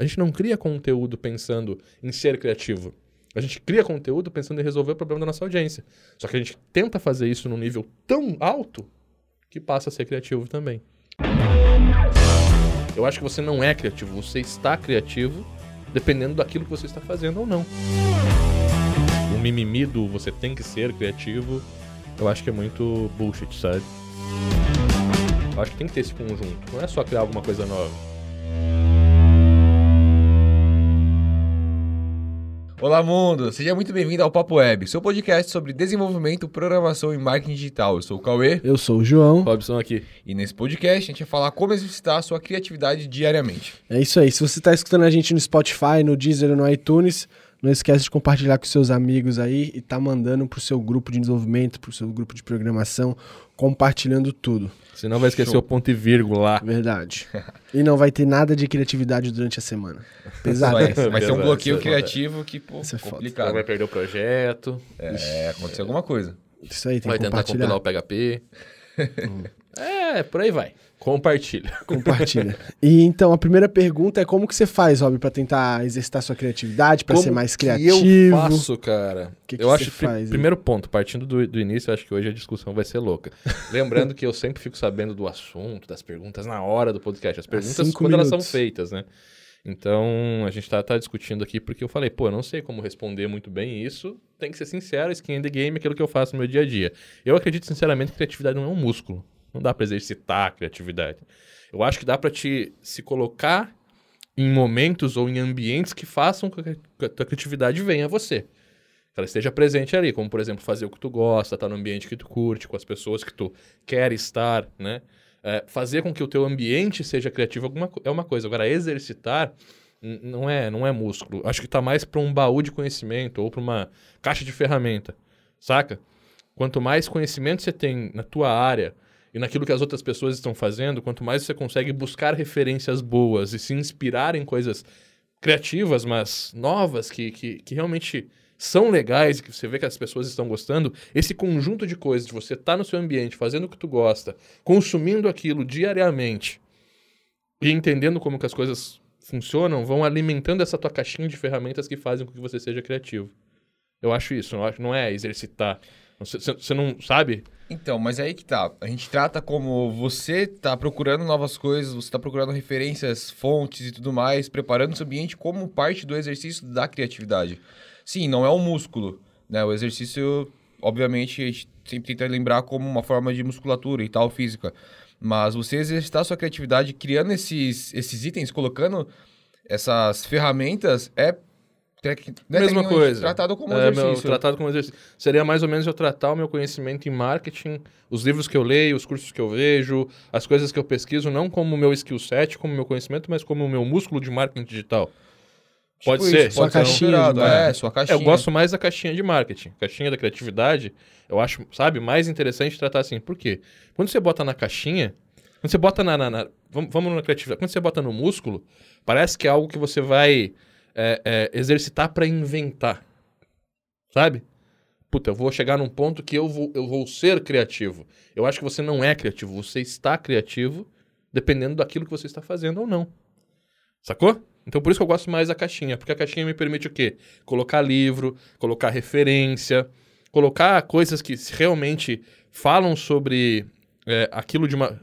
A gente não cria conteúdo pensando em ser criativo. A gente cria conteúdo pensando em resolver o problema da nossa audiência. Só que a gente tenta fazer isso num nível tão alto que passa a ser criativo também. Eu acho que você não é criativo, você está criativo dependendo daquilo que você está fazendo ou não. O mimimi do você tem que ser criativo, eu acho que é muito bullshit, sabe? Eu acho que tem que ter esse conjunto. Não é só criar alguma coisa nova. Olá, mundo! Seja muito bem-vindo ao Papo Web, seu podcast sobre desenvolvimento, programação e marketing digital. Eu sou o Cauê. Eu sou o João. Robson aqui. E nesse podcast a gente vai falar como exercitar a sua criatividade diariamente. É isso aí. Se você está escutando a gente no Spotify, no Deezer ou no iTunes, não esquece de compartilhar com seus amigos aí e tá mandando pro seu grupo de desenvolvimento, pro seu grupo de programação, compartilhando tudo. Senão vai esquecer Show. o ponto e vírgula lá. Verdade. e não vai ter nada de criatividade durante a semana. Pesado. Vai, vai ser um bloqueio criativo que, pô, Isso é complicado. Vai perder o projeto. É, acontecer alguma coisa. Isso aí, tem vai que tentar compilar o PHP. hum. É, por aí vai. Compartilha. Compartilha. E então a primeira pergunta é como que você faz, Rob, para tentar exercitar sua criatividade, para ser mais criativo? Que eu faço, cara. Que que eu acho faz, primeiro ponto, partindo do, do início, eu acho que hoje a discussão vai ser louca. Lembrando que eu sempre fico sabendo do assunto, das perguntas na hora do podcast, as perguntas quando minutos. elas são feitas, né? Então, a gente tá, tá, discutindo aqui porque eu falei, pô, eu não sei como responder muito bem isso. Tem que ser sincero, skin in the game é aquilo que eu faço no meu dia a dia. Eu acredito sinceramente que criatividade não é um músculo. Não dá para exercitar a criatividade. Eu acho que dá para te se colocar em momentos ou em ambientes que façam com que a tua criatividade venha a você. Que ela esteja presente ali, como por exemplo fazer o que tu gosta, estar tá no ambiente que tu curte, com as pessoas que tu quer estar, né? É, fazer com que o teu ambiente seja criativo alguma, é uma coisa. Agora, exercitar não é, não é músculo. Acho que está mais para um baú de conhecimento ou para uma caixa de ferramenta, saca? Quanto mais conhecimento você tem na tua área, e naquilo que as outras pessoas estão fazendo, quanto mais você consegue buscar referências boas e se inspirar em coisas criativas, mas novas, que, que, que realmente são legais que você vê que as pessoas estão gostando, esse conjunto de coisas, de você estar tá no seu ambiente, fazendo o que tu gosta, consumindo aquilo diariamente e entendendo como que as coisas funcionam, vão alimentando essa tua caixinha de ferramentas que fazem com que você seja criativo. Eu acho isso, não, acho, não é exercitar. Você não sabe então, mas é aí que tá. A gente trata como você tá procurando novas coisas, você tá procurando referências, fontes e tudo mais, preparando seu ambiente como parte do exercício da criatividade. Sim, não é um músculo, né? O exercício, obviamente, a gente sempre tenta lembrar como uma forma de musculatura e tal, física. Mas você exercitar sua criatividade criando esses, esses itens, colocando essas ferramentas, é Tec... Né, Mesma coisa. Tratado como é, exercício. Meu, tratado como exercício. Seria mais ou menos eu tratar o meu conhecimento em marketing, os livros que eu leio, os cursos que eu vejo, as coisas que eu pesquiso, não como o meu skill set, como o meu conhecimento, mas como o meu músculo de marketing digital. Pode tipo ser. Isso, sua pode caixinha. Ser é, sua caixinha. Eu gosto mais da caixinha de marketing. Caixinha da criatividade, eu acho, sabe, mais interessante tratar assim. Por quê? Quando você bota na caixinha, quando você bota na, na, na vamos, vamos na criatividade, quando você bota no músculo, parece que é algo que você vai é, é, exercitar para inventar. Sabe? Puta, eu vou chegar num ponto que eu vou, eu vou ser criativo. Eu acho que você não é criativo, você está criativo dependendo daquilo que você está fazendo ou não. Sacou? Então por isso que eu gosto mais da caixinha, porque a caixinha me permite o quê? Colocar livro, colocar referência, colocar coisas que realmente falam sobre é, aquilo de uma.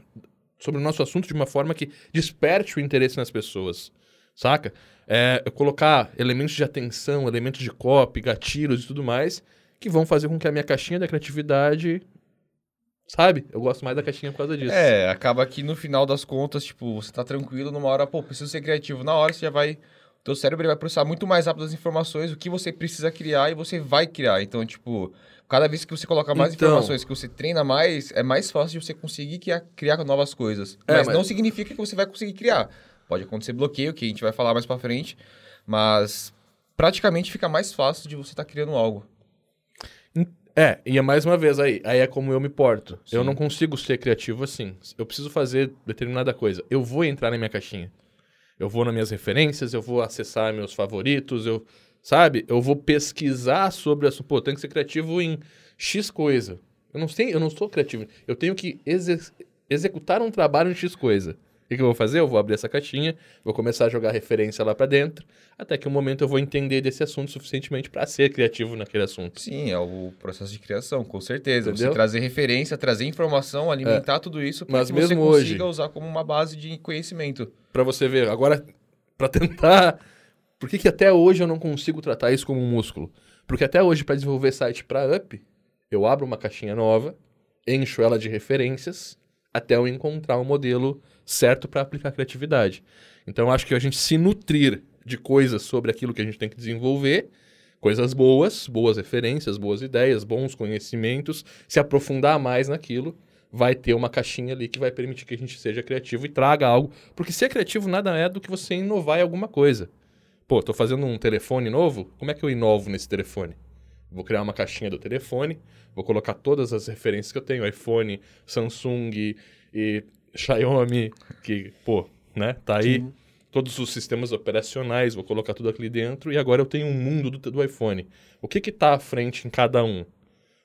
sobre o nosso assunto de uma forma que desperte o interesse nas pessoas. Saca? É, colocar elementos de atenção, elementos de copy, gatilhos e tudo mais, que vão fazer com que a minha caixinha da criatividade Sabe? Eu gosto mais da caixinha por causa disso. É, acaba que no final das contas, tipo, você tá tranquilo numa hora, pô, preciso ser criativo. Na hora você já vai. O teu cérebro vai processar muito mais rápido as informações, o que você precisa criar e você vai criar. Então, tipo, cada vez que você coloca mais então, informações, que você treina mais, é mais fácil de você conseguir criar, criar novas coisas. É, mas, mas, não significa que você vai conseguir criar. Pode acontecer bloqueio, que a gente vai falar mais para frente, mas praticamente fica mais fácil de você estar tá criando algo. É, e é mais uma vez aí, aí é como eu me porto. Sim. Eu não consigo ser criativo assim. Eu preciso fazer determinada coisa. Eu vou entrar na minha caixinha. Eu vou nas minhas referências, eu vou acessar meus favoritos, eu, sabe? Eu vou pesquisar sobre a, pô, tem que ser criativo em X coisa. Eu não sei, eu não sou criativo. Eu tenho que executar um trabalho em X coisa. O que, eu vou fazer? Eu vou abrir essa caixinha, vou começar a jogar referência lá para dentro, até que um momento eu vou entender desse assunto suficientemente para ser criativo naquele assunto. Sim, é o processo de criação, com certeza. Entendeu? Você trazer referência, trazer informação, alimentar é. tudo isso para que mesmo você consiga hoje, usar como uma base de conhecimento. Para você ver, agora, para tentar... Por que, que até hoje eu não consigo tratar isso como um músculo? Porque até hoje, para desenvolver site para Up, eu abro uma caixinha nova, encho ela de referências, até eu encontrar o um modelo certo para aplicar criatividade. Então, acho que a gente se nutrir de coisas sobre aquilo que a gente tem que desenvolver, coisas boas, boas referências, boas ideias, bons conhecimentos, se aprofundar mais naquilo, vai ter uma caixinha ali que vai permitir que a gente seja criativo e traga algo. Porque ser criativo nada é do que você inovar em alguma coisa. Pô, tô fazendo um telefone novo, como é que eu inovo nesse telefone? Vou criar uma caixinha do telefone, vou colocar todas as referências que eu tenho, iPhone, Samsung e Xiaomi, que, pô, né, tá aí. Sim. Todos os sistemas operacionais, vou colocar tudo aqui dentro e agora eu tenho um mundo do, do iPhone. O que que tá à frente em cada um?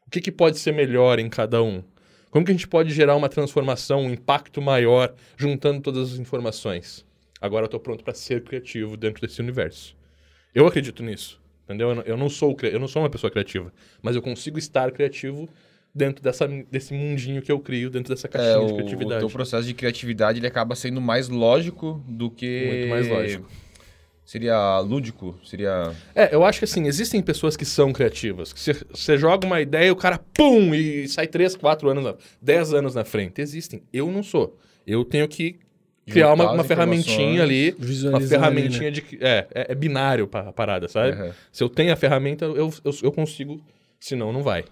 O que que pode ser melhor em cada um? Como que a gente pode gerar uma transformação, um impacto maior, juntando todas as informações? Agora eu estou pronto para ser criativo dentro desse universo. Eu acredito nisso. Entendeu? Eu não, sou, eu não sou uma pessoa criativa, mas eu consigo estar criativo dentro dessa, desse mundinho que eu crio, dentro dessa caixinha é, de criatividade. O teu processo de criatividade ele acaba sendo mais lógico do que... Muito mais lógico. Seria lúdico? Seria... É, eu acho que assim, existem pessoas que são criativas. Que você joga uma ideia e o cara, pum, e sai 3, 4 anos, 10 anos na frente. Existem. Eu não sou. Eu tenho que criar uma, uma ferramentinha ali, uma ferramentinha ali, né? de... É, é, é, binário a parada, sabe? Uhum. Se eu tenho a ferramenta, eu, eu, eu consigo, senão não vai.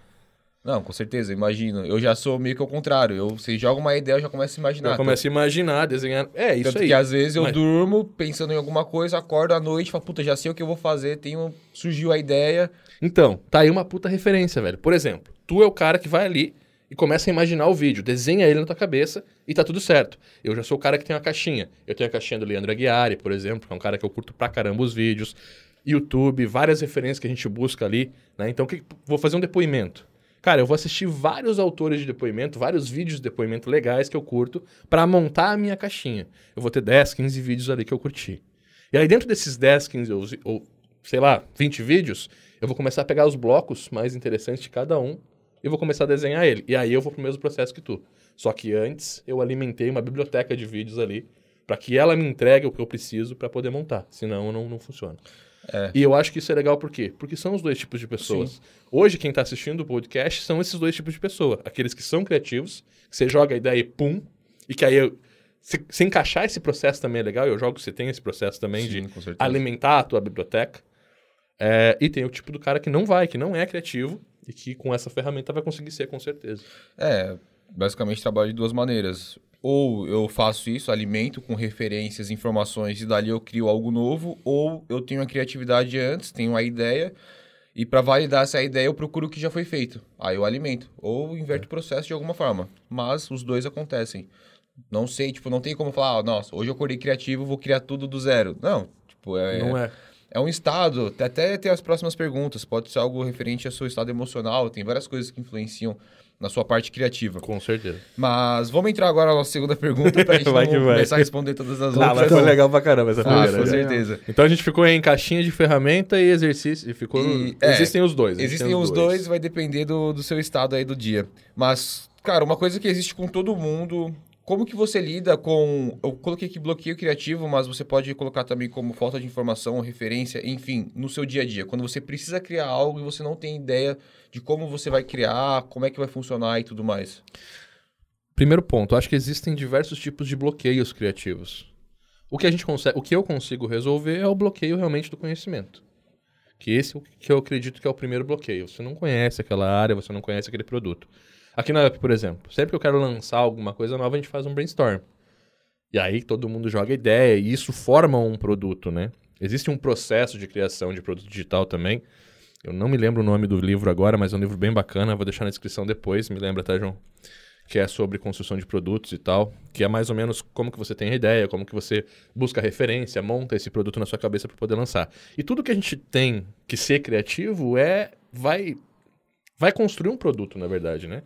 Não, com certeza, imagino. Eu já sou meio que ao contrário. Eu, você joga uma ideia, eu já começo a imaginar. Eu começo a imaginar, desenhar. É, isso Tanto aí. que às vezes eu Mas... durmo pensando em alguma coisa, acordo à noite e falo, puta, já sei o que eu vou fazer, tenho... surgiu a ideia. Então, tá aí uma puta referência, velho. Por exemplo, tu é o cara que vai ali, e começa a imaginar o vídeo, desenha ele na tua cabeça e tá tudo certo. Eu já sou o cara que tem uma caixinha. Eu tenho a caixinha do Leandro Aguiari, por exemplo, que é um cara que eu curto pra caramba os vídeos. YouTube, várias referências que a gente busca ali, né? Então, que, vou fazer um depoimento. Cara, eu vou assistir vários autores de depoimento, vários vídeos de depoimento legais que eu curto para montar a minha caixinha. Eu vou ter 10, 15 vídeos ali que eu curti. E aí dentro desses 10, 15 ou, ou sei lá, 20 vídeos, eu vou começar a pegar os blocos mais interessantes de cada um e vou começar a desenhar ele. E aí eu vou pro mesmo processo que tu. Só que antes eu alimentei uma biblioteca de vídeos ali para que ela me entregue o que eu preciso para poder montar. Senão não, não funciona. É. E eu acho que isso é legal por quê? Porque são os dois tipos de pessoas. Sim. Hoje, quem está assistindo o podcast são esses dois tipos de pessoa. Aqueles que são criativos, que você joga a ideia e pum, e que aí eu, se, se, encaixar esse processo também é legal, eu jogo você tem esse processo também Sim, de alimentar a tua biblioteca. É, e tem o tipo do cara que não vai, que não é criativo, e que com essa ferramenta vai conseguir ser, com certeza. É, basicamente trabalho de duas maneiras. Ou eu faço isso, alimento com referências, informações e dali eu crio algo novo, ou eu tenho a criatividade antes, tenho a ideia e para validar essa ideia eu procuro o que já foi feito. Aí eu alimento ou inverto é. o processo de alguma forma. Mas os dois acontecem. Não sei, tipo, não tem como falar, oh, nossa, hoje eu acordei criativo, vou criar tudo do zero. Não, tipo, é Não é é um estado, até tem as próximas perguntas, pode ser algo referente ao seu estado emocional, tem várias coisas que influenciam na sua parte criativa. Com certeza. Mas vamos entrar agora na nossa segunda pergunta pra gente vai começar a responder todas as ah, outras. Mas foi legal pra caramba essa ah, Com certeza. Então a gente ficou em caixinha de ferramenta e exercício. E ficou. E, é, existem os dois. Existem os dois. dois, vai depender do, do seu estado aí do dia. Mas, cara, uma coisa que existe com todo mundo como que você lida com. Eu coloquei aqui bloqueio criativo, mas você pode colocar também como falta de informação, referência, enfim, no seu dia a dia. Quando você precisa criar algo e você não tem ideia de como você vai criar, como é que vai funcionar e tudo mais. Primeiro ponto, acho que existem diversos tipos de bloqueios criativos. O que a gente consegue, o que eu consigo resolver é o bloqueio realmente do conhecimento. Que esse é que eu acredito que é o primeiro bloqueio. Você não conhece aquela área, você não conhece aquele produto. Aqui na Up, por exemplo, sempre que eu quero lançar alguma coisa nova, a gente faz um brainstorm. E aí todo mundo joga ideia e isso forma um produto, né? Existe um processo de criação de produto digital também. Eu não me lembro o nome do livro agora, mas é um livro bem bacana, vou deixar na descrição depois, me lembra, tá, João? Que é sobre construção de produtos e tal, que é mais ou menos como que você tem a ideia, como que você busca referência, monta esse produto na sua cabeça para poder lançar. E tudo que a gente tem que ser criativo é vai vai construir um produto, na verdade, né?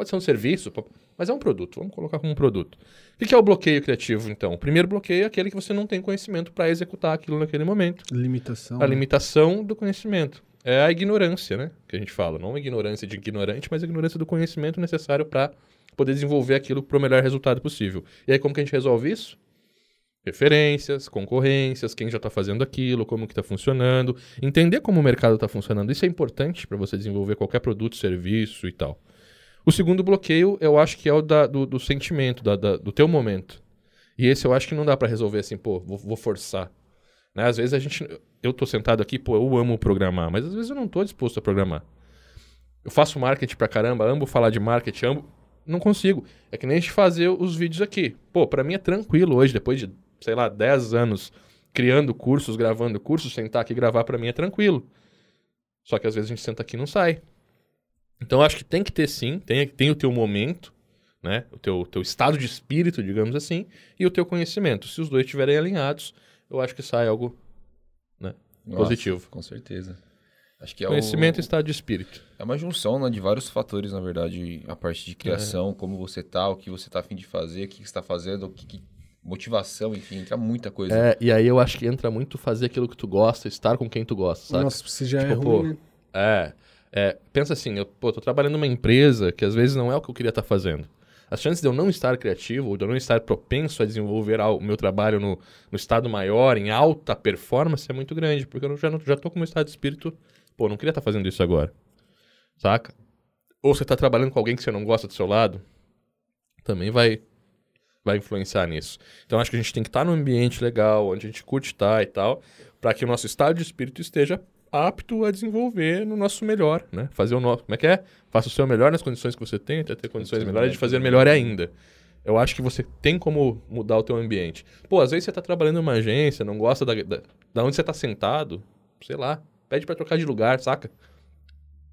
Pode ser um serviço, mas é um produto. Vamos colocar como um produto. O que é o bloqueio criativo, então? O primeiro bloqueio é aquele que você não tem conhecimento para executar aquilo naquele momento. Limitação. A né? limitação do conhecimento. É a ignorância, né? Que a gente fala. Não a ignorância de ignorante, mas a ignorância do conhecimento necessário para poder desenvolver aquilo para o melhor resultado possível. E aí, como que a gente resolve isso? referências, concorrências, quem já está fazendo aquilo, como que está funcionando, entender como o mercado está funcionando. Isso é importante para você desenvolver qualquer produto, serviço e tal. O segundo bloqueio, eu acho que é o da, do, do, sentimento, da, da, do teu momento. E esse eu acho que não dá para resolver assim, pô, vou, vou forçar. Né? Às vezes a gente, eu tô sentado aqui, pô, eu amo programar, mas às vezes eu não tô disposto a programar. Eu faço marketing pra caramba, amo falar de marketing, amo, não consigo. É que nem a gente fazer os vídeos aqui. Pô, para mim é tranquilo hoje, depois de sei lá, 10 anos criando cursos, gravando cursos, sentar aqui e gravar para mim é tranquilo. Só que às vezes a gente senta aqui e não sai. Então acho que tem que ter sim, tem, tem o teu momento, né? O teu, teu estado de espírito, digamos assim, e o teu conhecimento. Se os dois estiverem alinhados, eu acho que sai algo né, Nossa, positivo. Com certeza. Acho que é Conhecimento o... e estado de espírito. É uma junção né, de vários fatores, na verdade, a parte de criação, é. como você tá, o que você tá afim de fazer, o que você está fazendo, o que, que motivação, enfim, entra muita coisa. É, e aí eu acho que entra muito fazer aquilo que tu gosta, estar com quem tu gosta, sabe? Nossa, você já tipo, é ruim, né? É, é, pensa assim, eu pô, tô trabalhando numa empresa que às vezes não é o que eu queria estar tá fazendo. As chances de eu não estar criativo, ou de eu não estar propenso a desenvolver o meu trabalho no, no estado maior, em alta performance, é muito grande, porque eu já, já tô com meu estado de espírito, pô, não queria estar tá fazendo isso agora. Saca? Ou você tá trabalhando com alguém que você não gosta do seu lado, também vai vai influenciar nisso. Então acho que a gente tem que estar tá num ambiente legal, onde a gente curte estar e tal, para que o nosso estado de espírito esteja apto a desenvolver no nosso melhor, né? Fazer o nosso, como é que é? Faça o seu melhor nas condições que você tem, até ter condições melhores de fazer melhor ainda. Eu acho que você tem como mudar o teu ambiente. Pô, às vezes você está trabalhando em uma agência, não gosta da, da, da onde você está sentado, sei lá, pede para trocar de lugar, saca?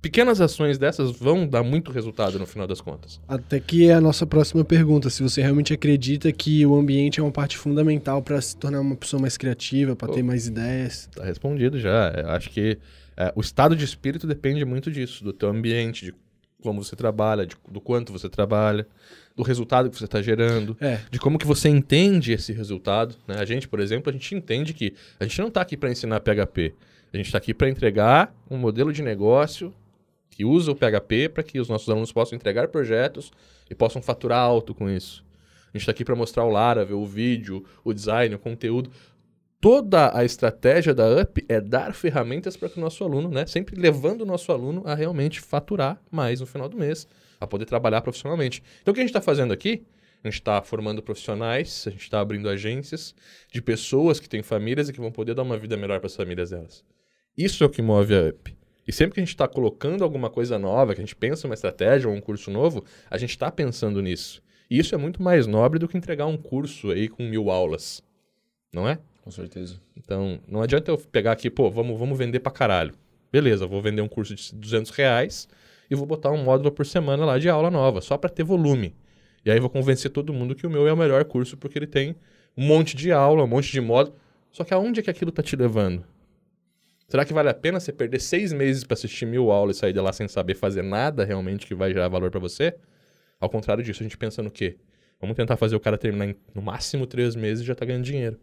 Pequenas ações dessas vão dar muito resultado no final das contas. Até que é a nossa próxima pergunta, se você realmente acredita que o ambiente é uma parte fundamental para se tornar uma pessoa mais criativa, para ter mais ideias. Tá respondido já. Eu acho que é, o estado de espírito depende muito disso, do teu ambiente, de como você trabalha, de, do quanto você trabalha, do resultado que você está gerando, é. de como que você entende esse resultado. Né? A gente, por exemplo, a gente entende que a gente não está aqui para ensinar PHP. A gente está aqui para entregar um modelo de negócio que usa o PHP para que os nossos alunos possam entregar projetos e possam faturar alto com isso. A gente está aqui para mostrar o Laravel, o vídeo, o design, o conteúdo. Toda a estratégia da UP é dar ferramentas para que o nosso aluno, né, sempre levando o nosso aluno a realmente faturar mais no final do mês, a poder trabalhar profissionalmente. Então, o que a gente está fazendo aqui? A gente está formando profissionais, a gente está abrindo agências de pessoas que têm famílias e que vão poder dar uma vida melhor para as famílias delas. Isso é o que move a UP. E sempre que a gente está colocando alguma coisa nova, que a gente pensa uma estratégia ou um curso novo, a gente está pensando nisso. E isso é muito mais nobre do que entregar um curso aí com mil aulas. Não é? Com certeza. Então, não adianta eu pegar aqui, pô, vamos, vamos vender pra caralho. Beleza, vou vender um curso de 200 reais e vou botar um módulo por semana lá de aula nova, só para ter volume. E aí vou convencer todo mundo que o meu é o melhor curso porque ele tem um monte de aula, um monte de módulo. Só que aonde é que aquilo tá te levando? Será que vale a pena você perder seis meses para assistir mil aulas e sair de lá sem saber fazer nada realmente que vai gerar valor para você? Ao contrário disso, a gente pensa no quê? Vamos tentar fazer o cara terminar em, no máximo três meses e já tá ganhando dinheiro.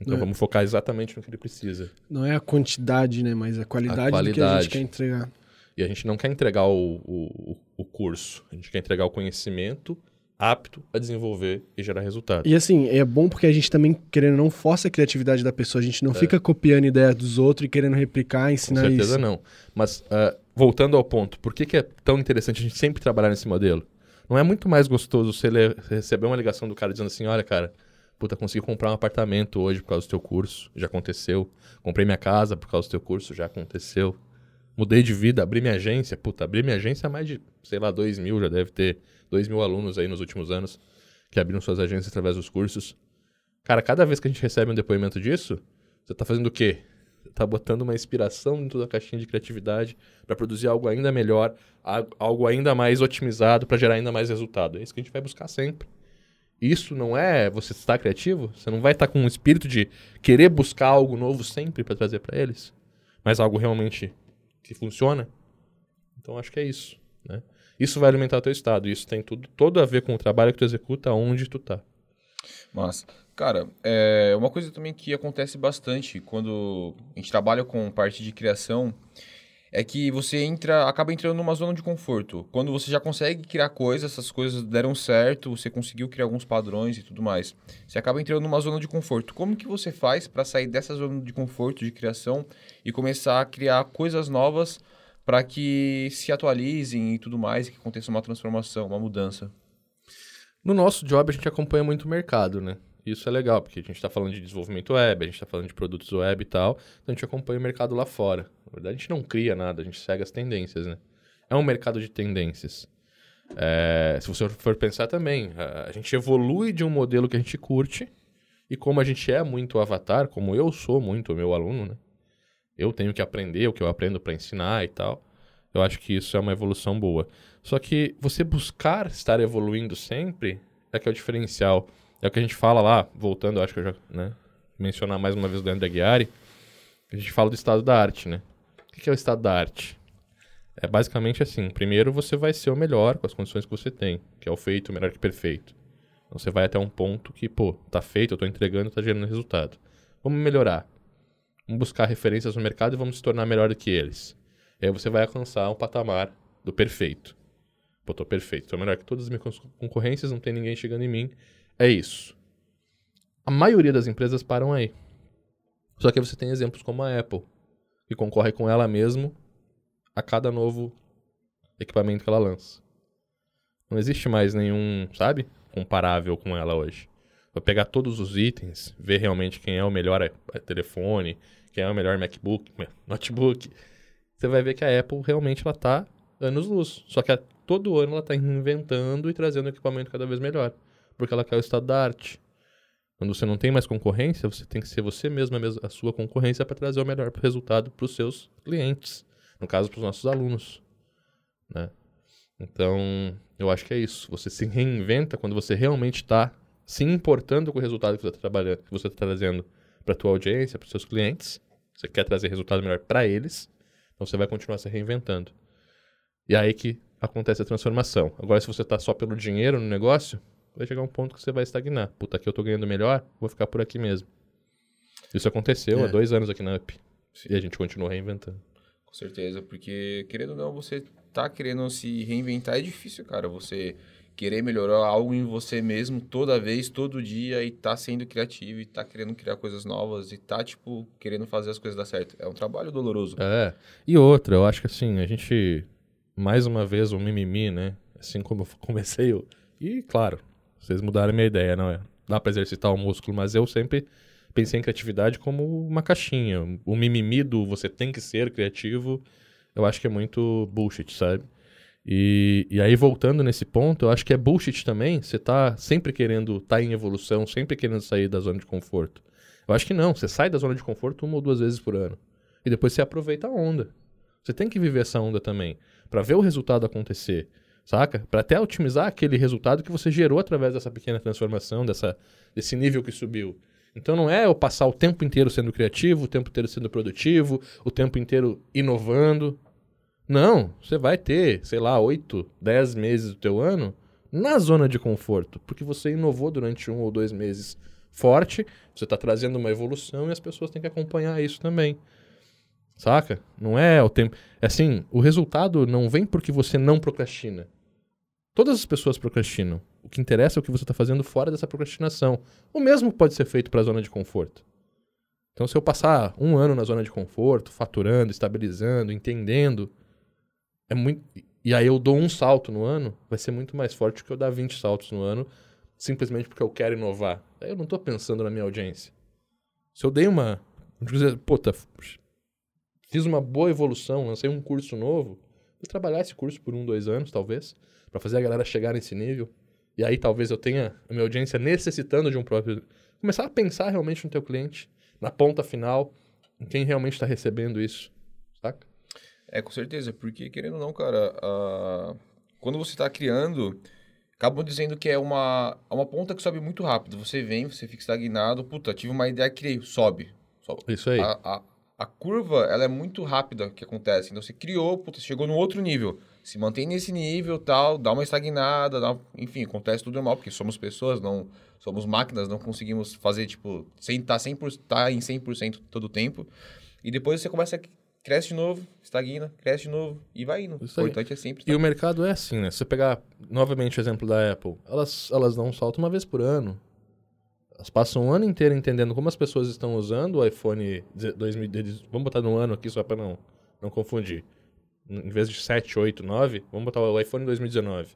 Então é. vamos focar exatamente no que ele precisa. Não é a quantidade, né? Mas a qualidade, a qualidade. do que a gente quer entregar. E a gente não quer entregar o, o, o curso. A gente quer entregar o conhecimento apto a desenvolver e gerar resultado. E assim, é bom porque a gente também, querendo não, força a criatividade da pessoa. A gente não é. fica copiando ideias dos outros e querendo replicar, ensinar isso. Com certeza isso. não. Mas, uh, voltando ao ponto, por que, que é tão interessante a gente sempre trabalhar nesse modelo? Não é muito mais gostoso você receber uma ligação do cara dizendo assim, olha, cara, puta, consegui comprar um apartamento hoje por causa do teu curso, já aconteceu. Comprei minha casa por causa do teu curso, já aconteceu. Mudei de vida, abri minha agência, puta, abri minha agência há mais de, sei lá, dois mil, já deve ter 2 mil alunos aí nos últimos anos que abriram suas agências através dos cursos. Cara, cada vez que a gente recebe um depoimento disso, você está fazendo o quê? Você está botando uma inspiração dentro da caixinha de criatividade para produzir algo ainda melhor, algo ainda mais otimizado para gerar ainda mais resultado. É isso que a gente vai buscar sempre. Isso não é você estar criativo? Você não vai estar com um espírito de querer buscar algo novo sempre para trazer para eles, mas algo realmente que funciona? Então acho que é isso, né? Isso vai alimentar teu estado. Isso tem tudo todo a ver com o trabalho que tu executa, onde tu tá. Mas, cara, é uma coisa também que acontece bastante quando a gente trabalha com parte de criação é que você entra, acaba entrando numa zona de conforto. Quando você já consegue criar coisas, essas coisas deram certo, você conseguiu criar alguns padrões e tudo mais. Você acaba entrando numa zona de conforto. Como que você faz para sair dessa zona de conforto de criação e começar a criar coisas novas para que se atualizem e tudo mais, e que aconteça uma transformação, uma mudança? No nosso job a gente acompanha muito o mercado, né? Isso é legal, porque a gente está falando de desenvolvimento web, a gente está falando de produtos web e tal, então a gente acompanha o mercado lá fora. Na verdade, a gente não cria nada, a gente segue as tendências, né? É um mercado de tendências. É, se você for pensar também, a, gente evolui de um modelo que a gente curte, e como a gente é muito avatar, como eu sou muito meu aluno, né? Eu tenho que aprender o que eu aprendo para ensinar e tal. Eu acho que isso é uma evolução boa. Só que você buscar estar evoluindo sempre é que é o diferencial. É o que a gente fala lá, voltando, acho que eu já, né, mencionar mais uma vez o Leandro Aguiari, a gente fala do estado da arte, né? O que é o estado da arte? É basicamente assim, primeiro você vai ser o melhor com as condições que você tem, que é o feito melhor que perfeito. Então você vai até um ponto que, pô, tá feito, eu tô entregando, tá gerando resultado. Vamos melhorar. Vamos buscar referências no mercado e vamos se tornar melhor do que eles. E aí você vai alcançar um patamar do perfeito. Pô, tô perfeito, tô melhor que todas as minhas concorrências, não tem ninguém chegando em mim. É isso. A maioria das empresas param aí. Só que você tem exemplos como a Apple, que concorre com ela mesmo a cada novo equipamento que ela lança. Não existe mais nenhum, sabe, comparável com ela hoje. Vou pegar todos os itens, ver realmente quem é o melhor telefone, quem é o melhor MacBook, notebook. Você vai ver que a Apple realmente ela tá anos luz. Só que a, todo ano ela está reinventando e trazendo equipamento cada vez melhor porque ela quer o estado da arte. Quando você não tem mais concorrência, você tem que ser você mesmo a sua concorrência para trazer o melhor resultado para os seus clientes. No caso, para os nossos alunos. Né? Então, eu acho que é isso. Você se reinventa quando você realmente está se importando com o resultado que você está trabalhando, que você está trazendo para tua audiência, para seus clientes. Você quer trazer resultado melhor para eles, então você vai continuar se reinventando. E aí que acontece a transformação. Agora, se você está só pelo dinheiro no negócio, vai chegar um ponto que você vai estagnar. Puta, aqui eu tô ganhando melhor, vou ficar por aqui mesmo. Isso aconteceu é. há dois anos aqui na UP. Sim. E a gente continua reinventando. Com certeza, porque querendo ou não, você tá querendo se reinventar é difícil, cara. Você querer melhorar algo em você mesmo toda vez, todo dia e tá sendo criativo e tá querendo criar coisas novas e tá, tipo, querendo fazer as coisas dar certo. É um trabalho doloroso. É. E outra, eu acho que assim, a gente, mais uma vez, um mimimi, né? Assim como eu comecei, eu... e claro, vocês mudaram minha ideia, não é? Dá para exercitar o músculo, mas eu sempre pensei em criatividade como uma caixinha. O mimimi do você tem que ser criativo, eu acho que é muito bullshit, sabe? E, e aí, voltando nesse ponto, eu acho que é bullshit também você tá sempre querendo estar tá em evolução, sempre querendo sair da zona de conforto. Eu acho que não, você sai da zona de conforto uma ou duas vezes por ano. E depois você aproveita a onda. Você tem que viver essa onda também, para ver o resultado acontecer saca? Para até otimizar aquele resultado que você gerou através dessa pequena transformação, dessa, desse nível que subiu. Então não é eu passar o tempo inteiro sendo criativo, o tempo inteiro sendo produtivo, o tempo inteiro inovando. Não, você vai ter, sei lá, 8, 10 meses do teu ano na zona de conforto, porque você inovou durante um ou dois meses forte, você está trazendo uma evolução e as pessoas têm que acompanhar isso também. Saca? Não é o tempo. É assim, o resultado não vem porque você não procrastina. Todas as pessoas procrastinam. O que interessa é o que você está fazendo fora dessa procrastinação. O mesmo pode ser feito para a zona de conforto. Então, se eu passar um ano na zona de conforto, faturando, estabilizando, entendendo, é muito. E aí eu dou um salto no ano, vai ser muito mais forte do que eu dar 20 saltos no ano, simplesmente porque eu quero inovar. Aí eu não estou pensando na minha audiência. Se eu dei uma. Puta, fiz uma boa evolução, lancei um curso novo, vou trabalhar esse curso por um, dois anos, talvez para fazer a galera chegar nesse nível. E aí talvez eu tenha a minha audiência necessitando de um próprio. Começar a pensar realmente no teu cliente, na ponta final, em quem realmente está recebendo isso, saca? É, com certeza, porque querendo ou não, cara, quando você está criando, acabam dizendo que é uma, é uma ponta que sobe muito rápido. Você vem, você fica estagnado, puta, tive uma ideia, criei, sobe. sobe. Isso aí. A, a, a curva, ela é muito rápida que acontece. Então, você criou, puta, chegou no outro nível. Se mantém nesse nível, tal, dá uma estagnada, dá, enfim, acontece tudo normal, porque somos pessoas, não somos máquinas, não conseguimos fazer, tipo, sem estar tá 100%, tá em 100% todo o tempo. E depois você começa a cresce de novo, estagna, cresce de novo e vai indo. Isso o importante é sempre. E o mercado é assim, né? Se você pegar novamente o exemplo da Apple, elas, elas dão um salto uma vez por ano. Elas passam um ano inteiro entendendo como as pessoas estão usando o iPhone 2000. Vamos botar no ano aqui só para não, não confundir. Em vez de 7, 8, 9, vamos botar o iPhone 2019.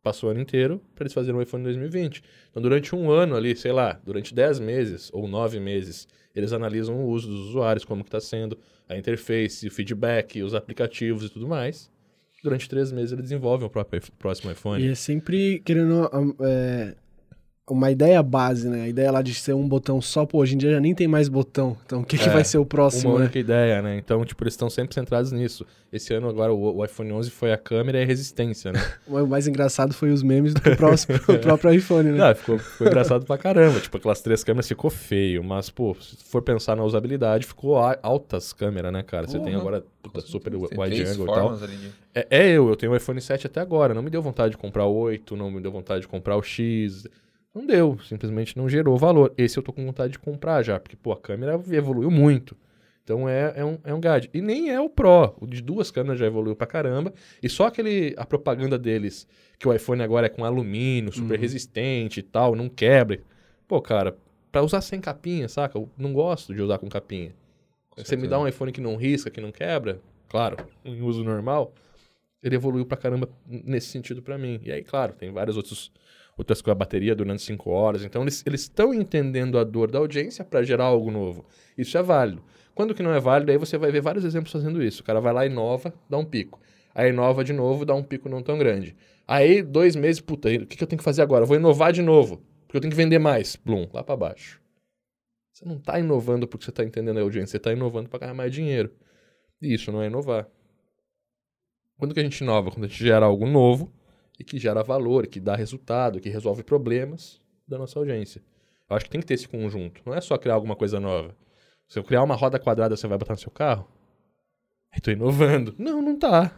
Passou o ano inteiro para eles fazerem o iPhone 2020. Então, durante um ano ali, sei lá, durante 10 meses ou 9 meses, eles analisam o uso dos usuários, como que está sendo, a interface, o feedback, os aplicativos e tudo mais. Durante três meses eles desenvolvem o próprio próximo iPhone. E é sempre querendo é, uma ideia base, né? A ideia lá de ser um botão só, pô, hoje em dia já nem tem mais botão. Então, o que, é, que vai ser o próximo, uma né? única ideia, né? Então, tipo, eles estão sempre centrados nisso. Esse ano, agora, o, o, iPhone 11 foi a câmera e a resistência, né? o mais engraçado foi os memes do próximo, o próprio iPhone, né? Não, ficou, ficou engraçado pra caramba. Tipo, aquelas três câmeras ficou feio, mas, pô, se for pensar na usabilidade, ficou altas câmeras, né, cara? Você tem agora puta, super wide angle e tal. É, é, eu, eu tenho o iPhone 7 até agora. Não me deu vontade de comprar o 8, não me deu vontade de comprar o X não deu, simplesmente não gerou valor. Esse eu tô com vontade de comprar já, porque, pô, a câmera evoluiu muito. Então é, é, um, é um gadget. E nem é o Pro. O de duas câmeras já evoluiu pra caramba. E só aquele a propaganda deles, que o iPhone agora é com alumínio, super uhum. resistente e tal, não quebra. Pô, cara, pra usar sem capinha, saca? Eu não gosto de usar com capinha. Com Você me dá um iPhone que não risca, que não quebra, claro, em uso normal, ele evoluiu pra caramba nesse sentido para mim. E aí, claro, tem vários outros outras com a bateria durante 5 horas. Então, eles estão entendendo a dor da audiência para gerar algo novo. Isso é válido. Quando que não é válido, aí você vai ver vários exemplos fazendo isso. O cara vai lá, inova, dá um pico. Aí inova de novo, dá um pico não tão grande. Aí, dois meses, puta, o que, que eu tenho que fazer agora? Eu vou inovar de novo, porque eu tenho que vender mais. Blum, lá para baixo. Você não está inovando porque você está entendendo a audiência, você está inovando para ganhar mais dinheiro. E isso não é inovar. Quando que a gente inova? Quando a gente gera algo novo e que gera valor, que dá resultado, que resolve problemas da nossa audiência. Eu acho que tem que ter esse conjunto. Não é só criar alguma coisa nova. Se eu criar uma roda quadrada, você vai botar no seu carro? Estou inovando. Não, não tá.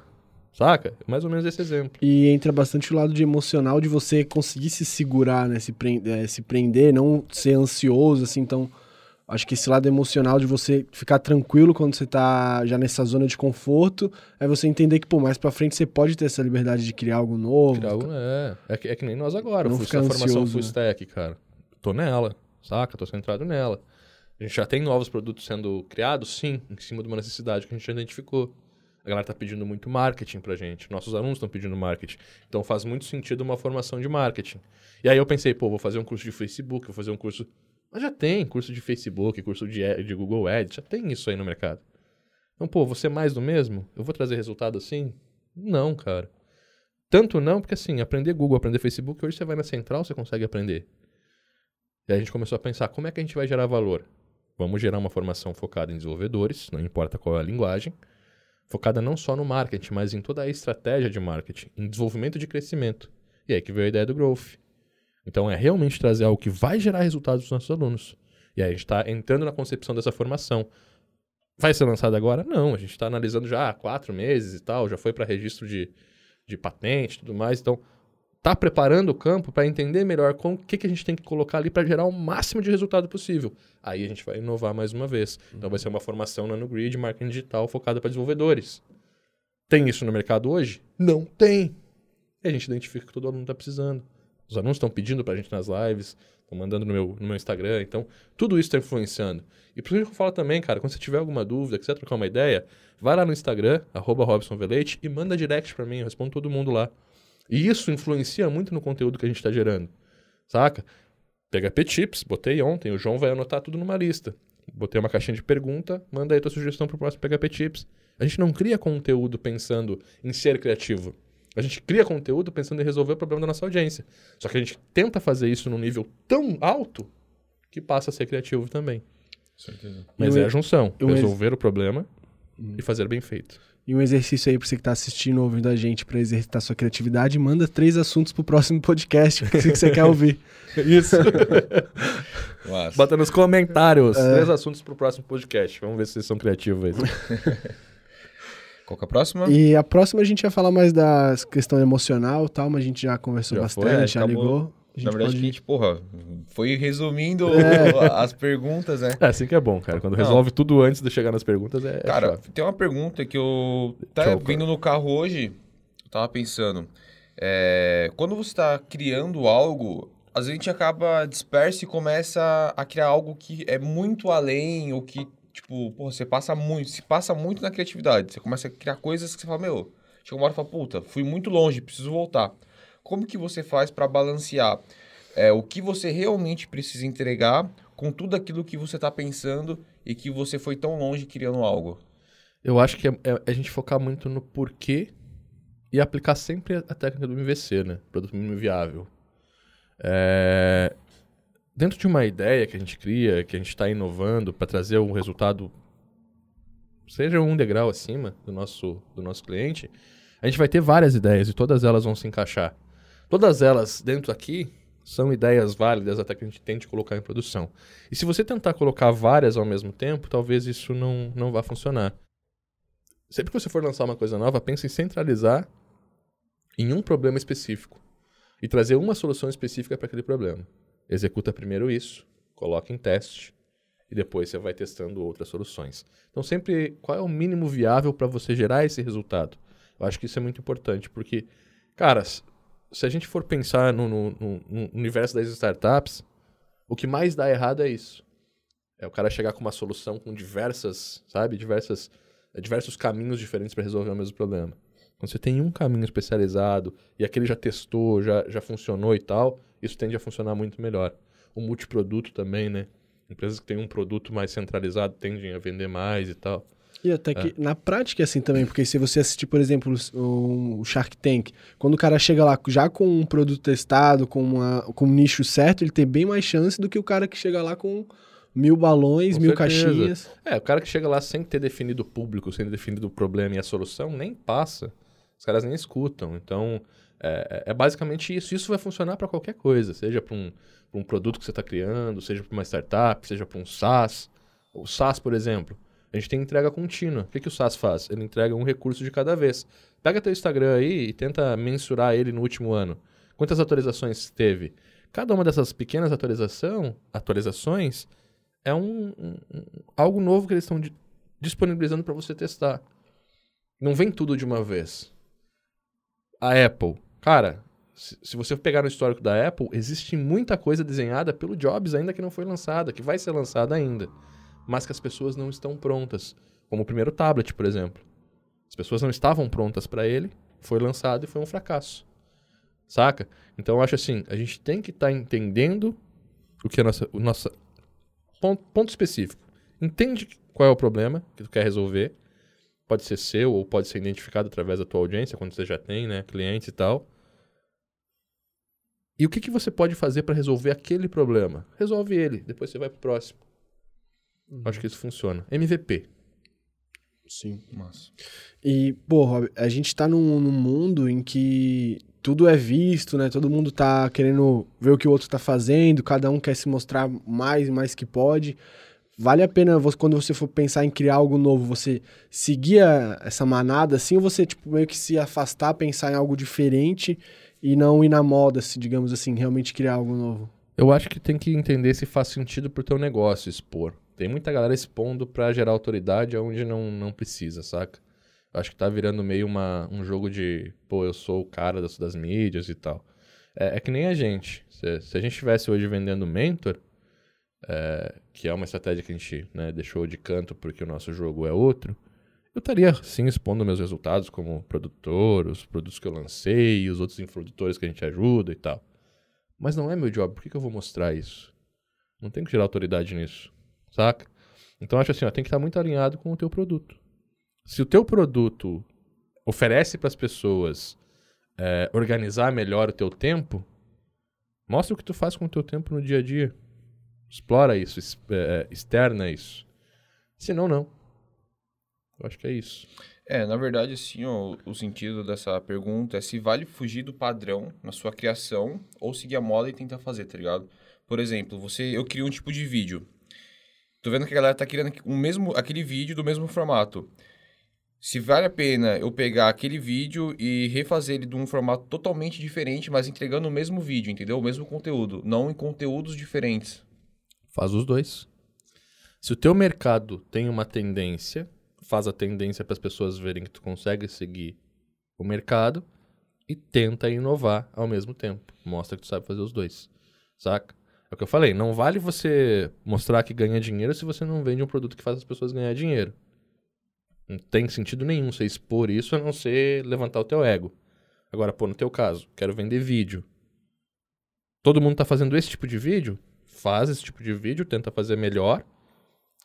Saca? É mais ou menos esse exemplo. E entra bastante o lado de emocional de você conseguir se segurar, né? Se, prender, se prender, não ser ansioso, assim, então Acho que esse lado emocional de você ficar tranquilo quando você tá já nessa zona de conforto, é você entender que, pô, mais pra frente você pode ter essa liberdade de criar algo novo. Criar algo, é. É que, é que nem nós agora. Não eu fui na formação full né? stack, cara. Tô nela, saca? Tô centrado nela. A gente já tem novos produtos sendo criados, sim, em cima de uma necessidade que a gente já identificou. A galera tá pedindo muito marketing pra gente. Nossos alunos estão pedindo marketing. Então faz muito sentido uma formação de marketing. E aí eu pensei, pô, vou fazer um curso de Facebook, vou fazer um curso mas já tem curso de Facebook, curso de, de Google Ads, já tem isso aí no mercado. Então, pô, você é mais do mesmo? Eu vou trazer resultado assim? Não, cara. Tanto não, porque assim, aprender Google, aprender Facebook, hoje você vai na central, você consegue aprender. E aí a gente começou a pensar, como é que a gente vai gerar valor? Vamos gerar uma formação focada em desenvolvedores, não importa qual é a linguagem, focada não só no marketing, mas em toda a estratégia de marketing, em desenvolvimento de crescimento. E aí que veio a ideia do Growth. Então é realmente trazer algo que vai gerar resultados para os nossos alunos. E aí a gente está entrando na concepção dessa formação. Vai ser lançado agora? Não, a gente está analisando já há quatro meses e tal, já foi para registro de, de patente e tudo mais. Então, está preparando o campo para entender melhor o que, que a gente tem que colocar ali para gerar o máximo de resultado possível. Aí a gente vai inovar mais uma vez. Então vai ser uma formação no Grid, marketing digital focada para desenvolvedores. Tem isso no mercado hoje? Não tem. E a gente identifica que todo aluno está precisando. Os alunos estão pedindo para a gente nas lives, estão mandando no meu, no meu Instagram. Então, tudo isso está influenciando. E por isso que eu falo também, cara, quando você tiver alguma dúvida, quiser trocar uma ideia, vai lá no Instagram, arroba RobsonVelete, e manda direct para mim, eu respondo todo mundo lá. E isso influencia muito no conteúdo que a gente está gerando, saca? PHP Tips, botei ontem, o João vai anotar tudo numa lista. Botei uma caixinha de pergunta, manda aí tua sugestão para o próximo PHP Tips. A gente não cria conteúdo pensando em ser criativo. A gente cria conteúdo pensando em resolver o problema da nossa audiência. Só que a gente tenta fazer isso num nível tão alto que passa a ser criativo também. Certeza. Mas eu, é a junção. Resolver o problema hum. e fazer bem feito. E um exercício aí para você que está assistindo, ouvindo a gente, para exercitar sua criatividade, manda três assuntos pro próximo podcast que você quer ouvir. Isso. Bota nos comentários é. três assuntos pro próximo podcast. Vamos ver se vocês são criativos aí. Qual que é a próxima? E a próxima a gente ia falar mais da questão emocional e tal, mas a gente já conversou já bastante, foi, já acabou... ligou. Na verdade, pode... a gente, porra, foi resumindo é. as perguntas, né? É, assim que é bom, cara. Quando Não. resolve tudo antes de chegar nas perguntas, é. Cara, tem uma pergunta que eu. Tá vindo no carro hoje, eu tava pensando. É, quando você está criando algo, às vezes a gente acaba disperso e começa a criar algo que é muito além, ou que, tipo, porra, você passa muito, se passa muito na criatividade. Você começa a criar coisas que você fala, meu, chega uma hora e fala, puta, fui muito longe, preciso voltar. Como que você faz para balancear é, o que você realmente precisa entregar com tudo aquilo que você está pensando e que você foi tão longe criando algo? Eu acho que é, é a gente focar muito no porquê e aplicar sempre a técnica do MVC, né? Produto mínimo viável. É... Dentro de uma ideia que a gente cria, que a gente está inovando para trazer um resultado, seja um degrau acima do nosso, do nosso cliente, a gente vai ter várias ideias e todas elas vão se encaixar. Todas elas dentro aqui são ideias válidas até que a gente tente colocar em produção. E se você tentar colocar várias ao mesmo tempo, talvez isso não, não vá funcionar. Sempre que você for lançar uma coisa nova, pense em centralizar em um problema específico e trazer uma solução específica para aquele problema. Executa primeiro isso, coloca em teste e depois você vai testando outras soluções. Então, sempre qual é o mínimo viável para você gerar esse resultado? Eu acho que isso é muito importante, porque, caras, se a gente for pensar no, no, no, universo das startups, o que mais dá errado é isso. É o cara chegar com uma solução com diversas, sabe, diversas, diversos caminhos diferentes para resolver o mesmo problema. Quando você tem um caminho especializado e aquele já testou, já, já funcionou e tal, isso tende a funcionar muito melhor. O multiproduto também, né? Empresas que têm um produto mais centralizado tendem a vender mais e tal. E até que é. na prática é assim também, porque se você assistir, por exemplo, o, Shark Tank, quando o cara chega lá já com um produto testado, com, uma, com um nicho certo, ele tem bem mais chance do que o cara que chega lá com mil balões, com mil certeza. caixinhas. É, o cara que chega lá sem ter definido o público, sem ter definido o problema e a solução, nem passa. Os caras nem escutam. Então, é, é, é basicamente isso. Isso vai funcionar para qualquer coisa, seja para um, um produto que você está criando, seja para uma startup, seja para um SaaS. O SaaS, por exemplo. A gente tem entrega contínua. O que, que o SaaS faz? Ele entrega um recurso de cada vez. Pega teu Instagram aí e tenta mensurar ele no último ano. Quantas atualizações teve? Cada uma dessas pequenas atualização, atualizações é um, um, um algo novo que eles estão disponibilizando para você testar. Não vem tudo de uma vez. A Apple, cara, se, você pegar no histórico da Apple, existe muita coisa desenhada pelo Jobs ainda que não foi lançada, que vai ser lançada ainda mas que as pessoas não estão prontas. Como o primeiro tablet, por exemplo. As pessoas não estavam prontas para ele, foi lançado e foi um fracasso. Saca? Então eu acho assim, a gente tem que estar tá entendendo o que é nossa, o nossa ponto, ponto específico. Entende qual é o problema que tu quer resolver. Pode ser seu ou pode ser identificado através da tua audiência, quando você já tem, né, clientes e tal. E o que, que você pode fazer para resolver aquele problema? Resolve ele, depois você vai pro próximo. Uhum. Acho que isso funciona. MVP. Sim. Massa. E, porra, a gente tá num, num, mundo em que tudo é visto, né? Todo mundo tá querendo ver o que o outro tá fazendo, cada um quer se mostrar mais e mais que pode. Vale a pena, você, quando você for pensar em criar algo novo, você seguir essa manada assim, ou você, tipo, meio que se afastar, pensar em algo diferente e não ir na moda, assim, digamos assim, realmente criar algo novo? Eu acho que tem que entender se faz sentido pro teu negócio expor. Tem muita galera expondo para gerar autoridade onde não, não precisa, saca? Eu acho que tá virando meio uma, um jogo de, pô, eu sou o cara das, das mídias e tal. É, é que nem a gente. Se, se, a gente estivesse hoje vendendo mentor, é, que é uma estratégia que a gente né, deixou de canto porque o nosso jogo é outro, eu estaria sim expondo meus resultados como produtor, os produtos que eu lancei, os outros infoprodutores que a gente ajuda e tal. Mas não é meu job, por que, que eu vou mostrar isso? Não tem que gerar autoridade nisso saca? Então acho assim, ó, tem que estar muito alinhado com o teu produto. Se o teu produto oferece para as pessoas é, organizar melhor o teu tempo, mostra o que tu faz com o teu tempo no dia a dia. Explora isso, é, é, externa isso. Senão, não. Eu acho que é isso. É, na verdade, assim, ó, o sentido dessa pergunta é se vale fugir do padrão na sua criação ou seguir a moda e tentar fazer, tá ligado? Por exemplo, você, eu crio um tipo de vídeo. Tô vendo que a galera tá criando o mesmo, aquele vídeo do mesmo formato. Se vale a pena eu pegar aquele vídeo e refazer ele de um formato totalmente diferente, mas entregando o mesmo vídeo, entendeu? O mesmo conteúdo, não em conteúdos diferentes. Faz os dois. Se o teu mercado tem uma tendência, faz a tendência para as pessoas verem que tu consegue seguir o mercado e tenta inovar ao mesmo tempo. Mostra que tu sabe fazer os dois. Saca? É o que eu falei, não vale você mostrar que ganha dinheiro se você não vende um produto que faz as pessoas ganhar dinheiro. Não tem sentido nenhum você expor isso a não ser levantar o teu ego. Agora, pô, no teu caso, quero vender vídeo. Todo mundo tá fazendo esse tipo de vídeo? Faz esse tipo de vídeo, tenta fazer melhor.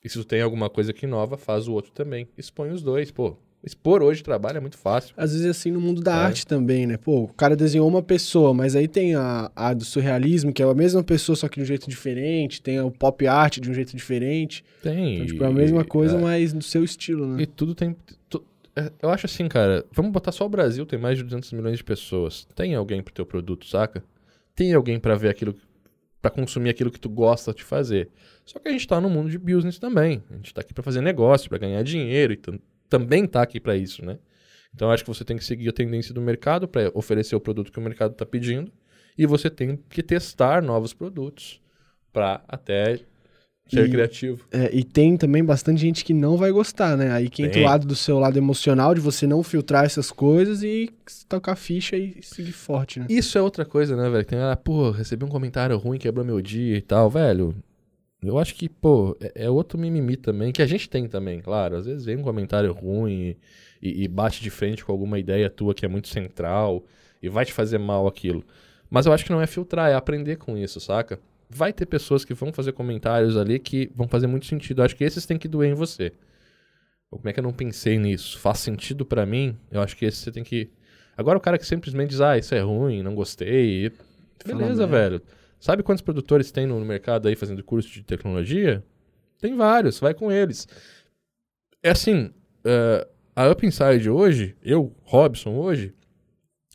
E se tu tem alguma coisa que inova, faz o outro também. Expõe os dois, pô. Expor hoje trabalho é muito fácil. Às vezes assim no mundo da é. arte também, né? Pô, o cara desenhou uma pessoa, mas aí tem a, a do surrealismo, que é a mesma pessoa, só que de um jeito diferente. Tem o pop art de um jeito diferente. Tem. Então, tipo, é a mesma coisa, é. mas no seu estilo, né? E tudo tem... Tu, é, eu acho assim, cara, vamos botar só o Brasil, tem mais de 200 milhões de pessoas. Tem alguém pro teu produto, saca? Tem alguém para ver aquilo, para consumir aquilo que tu gosta de fazer. Só que a gente tá no mundo de business também. A gente tá aqui para fazer negócio, para ganhar dinheiro e também está aqui para isso, né? Então acho que você tem que seguir a tendência do mercado para oferecer o produto que o mercado está pedindo e você tem que testar novos produtos para até ser e, criativo. É, e tem também bastante gente que não vai gostar, né? Aí que entra o lado do seu lado emocional, de você não filtrar essas coisas e tocar ficha e seguir forte, né? Isso é outra coisa, né, velho? Tem, ah, pô, recebi um comentário ruim, quebrou meu dia e tal, velho. Eu acho que, pô, é, é, outro mimimi também, que a gente tem também, claro. Às vezes vem um comentário ruim e, e, bate de frente com alguma ideia tua que é muito central e vai te fazer mal aquilo. Mas eu acho que não é filtrar, é aprender com isso, saca? Vai ter pessoas que vão fazer comentários ali que vão fazer muito sentido. Eu acho que esses tem que doer em você. Como é que eu não pensei nisso? Faz sentido para mim? Eu acho que esse você tem que. Agora o cara que simplesmente diz, ah, isso é ruim, não gostei. Beleza, velho. Sabe quantos produtores tem no mercado aí fazendo curso de tecnologia? Tem vários, vai com eles. É assim, uh, a Up Inside hoje, eu, Robson, hoje,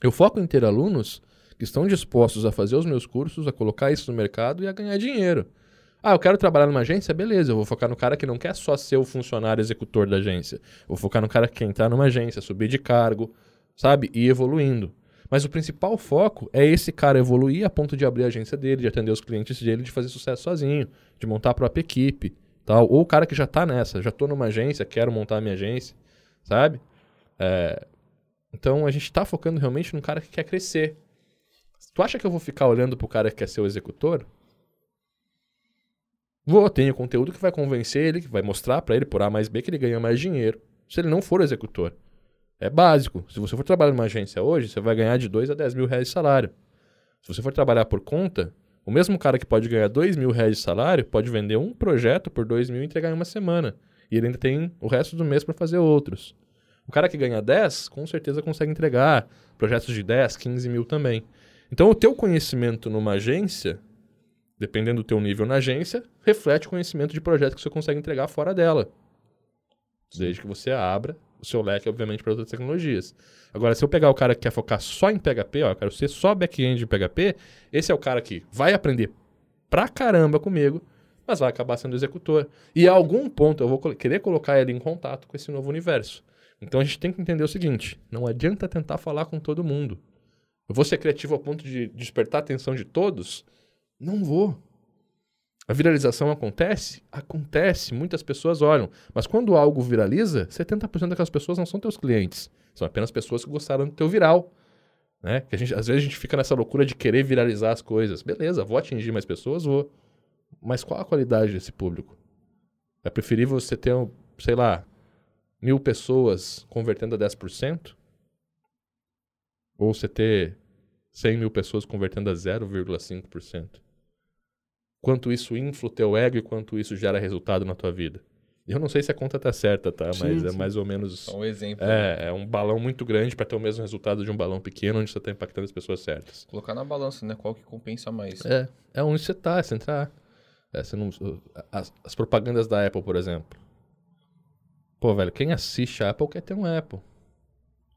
eu foco em ter alunos que estão dispostos a fazer os meus cursos, a colocar isso no mercado e a ganhar dinheiro. Ah, eu quero trabalhar numa agência? Beleza, eu vou focar no cara que não quer só ser o funcionário executor da agência. vou focar no cara que quer entrar numa agência, subir de cargo, sabe? E evoluindo. Mas o principal foco é esse cara evoluir a ponto de abrir a agência dele, de atender os clientes dele, de fazer sucesso sozinho, de montar a própria equipe, tal. Ou o cara que já está nessa, já estou numa agência, quero montar a minha agência, sabe? É... Então a gente está focando realmente num cara que quer crescer. Tu acha que eu vou ficar olhando pro cara que quer ser o executor? Vou, tenho conteúdo que vai convencer ele, que vai mostrar para ele por A mais B que ele ganha mais dinheiro, se ele não for executor. É básico. Se você for trabalhar numa agência hoje, você vai ganhar de 2 a 10 mil reais de salário. Se você for trabalhar por conta, o mesmo cara que pode ganhar 2 mil reais de salário pode vender um projeto por 2 mil e entregar em uma semana. E ele ainda tem o resto do mês para fazer outros. O cara que ganha 10, com certeza consegue entregar projetos de 10, 15 mil também. Então, o teu conhecimento numa agência, dependendo do teu nível na agência, reflete o conhecimento de projeto que você consegue entregar fora dela. Desde que você abra o seu leque, obviamente, para outras tecnologias. Agora, se eu pegar o cara que quer focar só em PHP, ó, eu quero ser só back-end em PHP, esse é o cara que vai aprender pra caramba comigo, mas vai acabar sendo executor. E a algum ponto eu vou querer colocar ele em contato com esse novo universo. Então a gente tem que entender o seguinte: não adianta tentar falar com todo mundo. Eu vou ser criativo ao ponto de despertar a atenção de todos? Não vou. A viralização acontece? Acontece, muitas pessoas olham. Mas quando algo viraliza, 70% daquelas pessoas não são teus clientes. São apenas pessoas que gostaram do teu viral. Né? Que a gente, às vezes a gente fica nessa loucura de querer viralizar as coisas. Beleza, vou atingir mais pessoas, vou. Mas qual a qualidade desse público? É preferível você ter, sei lá, mil pessoas convertendo a 10%? Ou você ter 100 mil pessoas convertendo a 0,5%? quanto isso infla o teu ego e quanto isso gera resultado na tua vida. Eu não sei se a conta tá certa, tá? Sim, Mas é sim. é mais ou menos. É um exemplo. É, é um balão muito grande para ter o mesmo resultado de um balão pequeno, onde você tá impactando as pessoas certas. Colocar na balança, né? Qual que compensa mais? É, é onde você tá, é você entrar. É, você não, as, as propagandas da Apple, por exemplo. Pô, velho, quem assiste a Apple quer ter um Apple.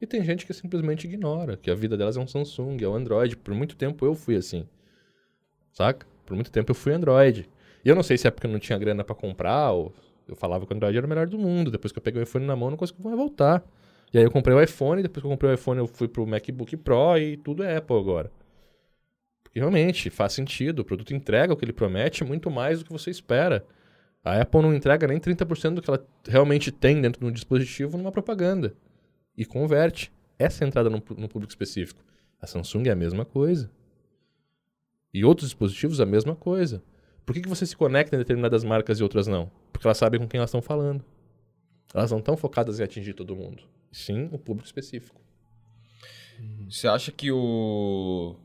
E tem gente que simplesmente ignora, que a vida delas é um Samsung, é um Android. Por muito tempo eu fui assim. Saca? Por muito tempo eu fui Android. E eu não sei se é porque eu não tinha grana para comprar, ou eu falava que o Android era o melhor do mundo. Depois que eu peguei o iPhone na mão, não consegui mais voltar. E aí eu comprei o iPhone, depois que eu comprei o iPhone, eu fui pro MacBook Pro e tudo é Apple agora. Porque realmente faz sentido, o produto entrega o que ele promete muito mais do que você espera. A Apple não entrega nem 30% do que ela realmente tem dentro de um dispositivo numa propaganda. E converte. É centrada no, no público específico. A Samsung é a mesma coisa. E outros dispositivos a mesma coisa. Por que, que você se conecta em determinadas marcas e outras não? Porque elas sabem com quem elas estão falando. Elas não estão focadas em atingir todo mundo. Sim, o público específico. Você acha que o.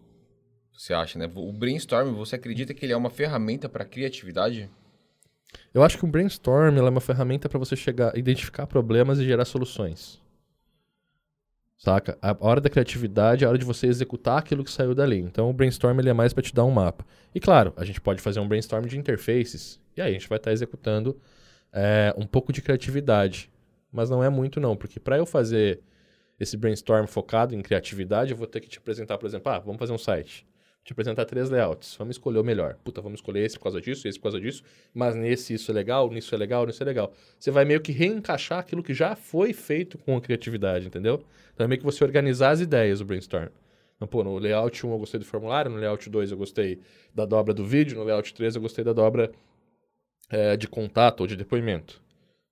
Você acha, né? O brainstorm, você acredita que ele é uma ferramenta para criatividade? Eu acho que o brainstorm é uma ferramenta para você chegar, identificar problemas e gerar soluções. Saca? A hora da criatividade é a hora de você executar aquilo que saiu dali. Então o brainstorm ele é mais para te dar um mapa. E claro, a gente pode fazer um brainstorm de interfaces. E aí a gente vai estar tá executando é, um pouco de criatividade. Mas não é muito não, porque para eu fazer esse brainstorm focado em criatividade, eu vou ter que te apresentar, por exemplo, ah, vamos fazer um site te apresentar três layouts. Vamos escolher o melhor. Puta, vamos escolher esse por causa disso, esse por causa disso, mas nesse isso é legal, nisso é legal, nisso é legal. Você vai meio que reencaixar aquilo que já foi feito com a criatividade, entendeu? Então é meio que você organizar as ideias do brainstorm. Então, pô, no layout 1 eu gostei do formulário, no layout 2 eu gostei da dobra do vídeo, no layout 3 eu gostei da dobra é, de contato ou de depoimento.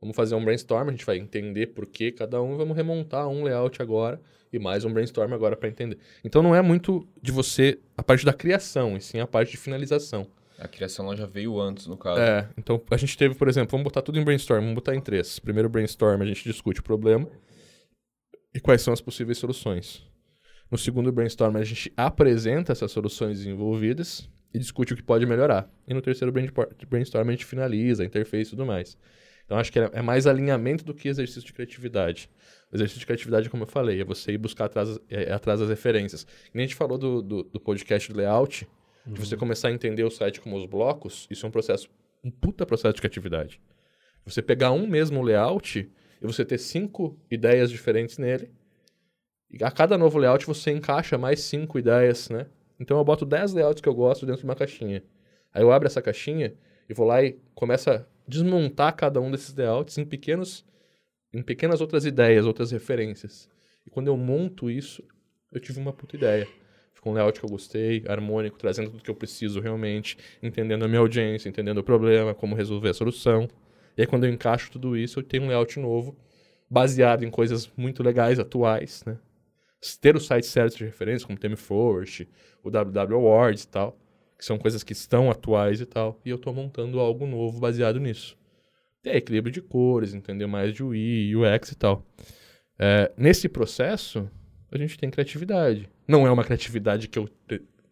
Vamos fazer um brainstorm, a gente vai entender por que cada um, vamos remontar um layout agora e mais um brainstorm agora para entender. Então não é muito de você a parte da criação, e sim a parte de finalização. A criação ela já veio antes, no caso. É, então a gente teve, por exemplo, vamos botar tudo em brainstorm, vamos botar em três. Primeiro brainstorm a gente discute o problema e quais são as possíveis soluções. No segundo brainstorm a gente apresenta essas soluções desenvolvidas e discute o que pode melhorar. E no terceiro brainstorm a gente finaliza a interface e tudo mais. Então acho que é mais alinhamento do que exercício de criatividade. O exercício de criatividade, como eu falei, é você ir buscar atrás, é, é atrás das referências. E a gente falou do, do, do podcast do layout, uhum. de você começar a entender o site como os blocos, isso é um processo, um puta processo de criatividade. Você pegar um mesmo layout e você ter cinco ideias diferentes nele, e a cada novo layout você encaixa mais cinco ideias, né? Então eu boto 10 layouts que eu gosto dentro de uma caixinha. Aí eu abro essa caixinha e vou lá e começo a desmontar cada um desses layouts em pequenos em pequenas outras ideias, outras referências. E quando eu monto isso, eu tive uma puta ideia. Ficou um layout que eu gostei, harmônico, trazendo tudo que eu preciso realmente, entendendo a minha audiência, entendendo o problema, como resolver a solução. E aí quando eu encaixo tudo isso, eu tenho um layout novo, baseado em coisas muito legais, atuais, né? Ter o site certo de referência, como o ThemeForest, o WW Awards e tal, que são coisas que estão atuais e tal, e eu estou montando algo novo baseado nisso ter equilíbrio de cores, entender mais de UI, UX e tal. É, nesse processo, a gente tem criatividade. Não é uma criatividade que eu,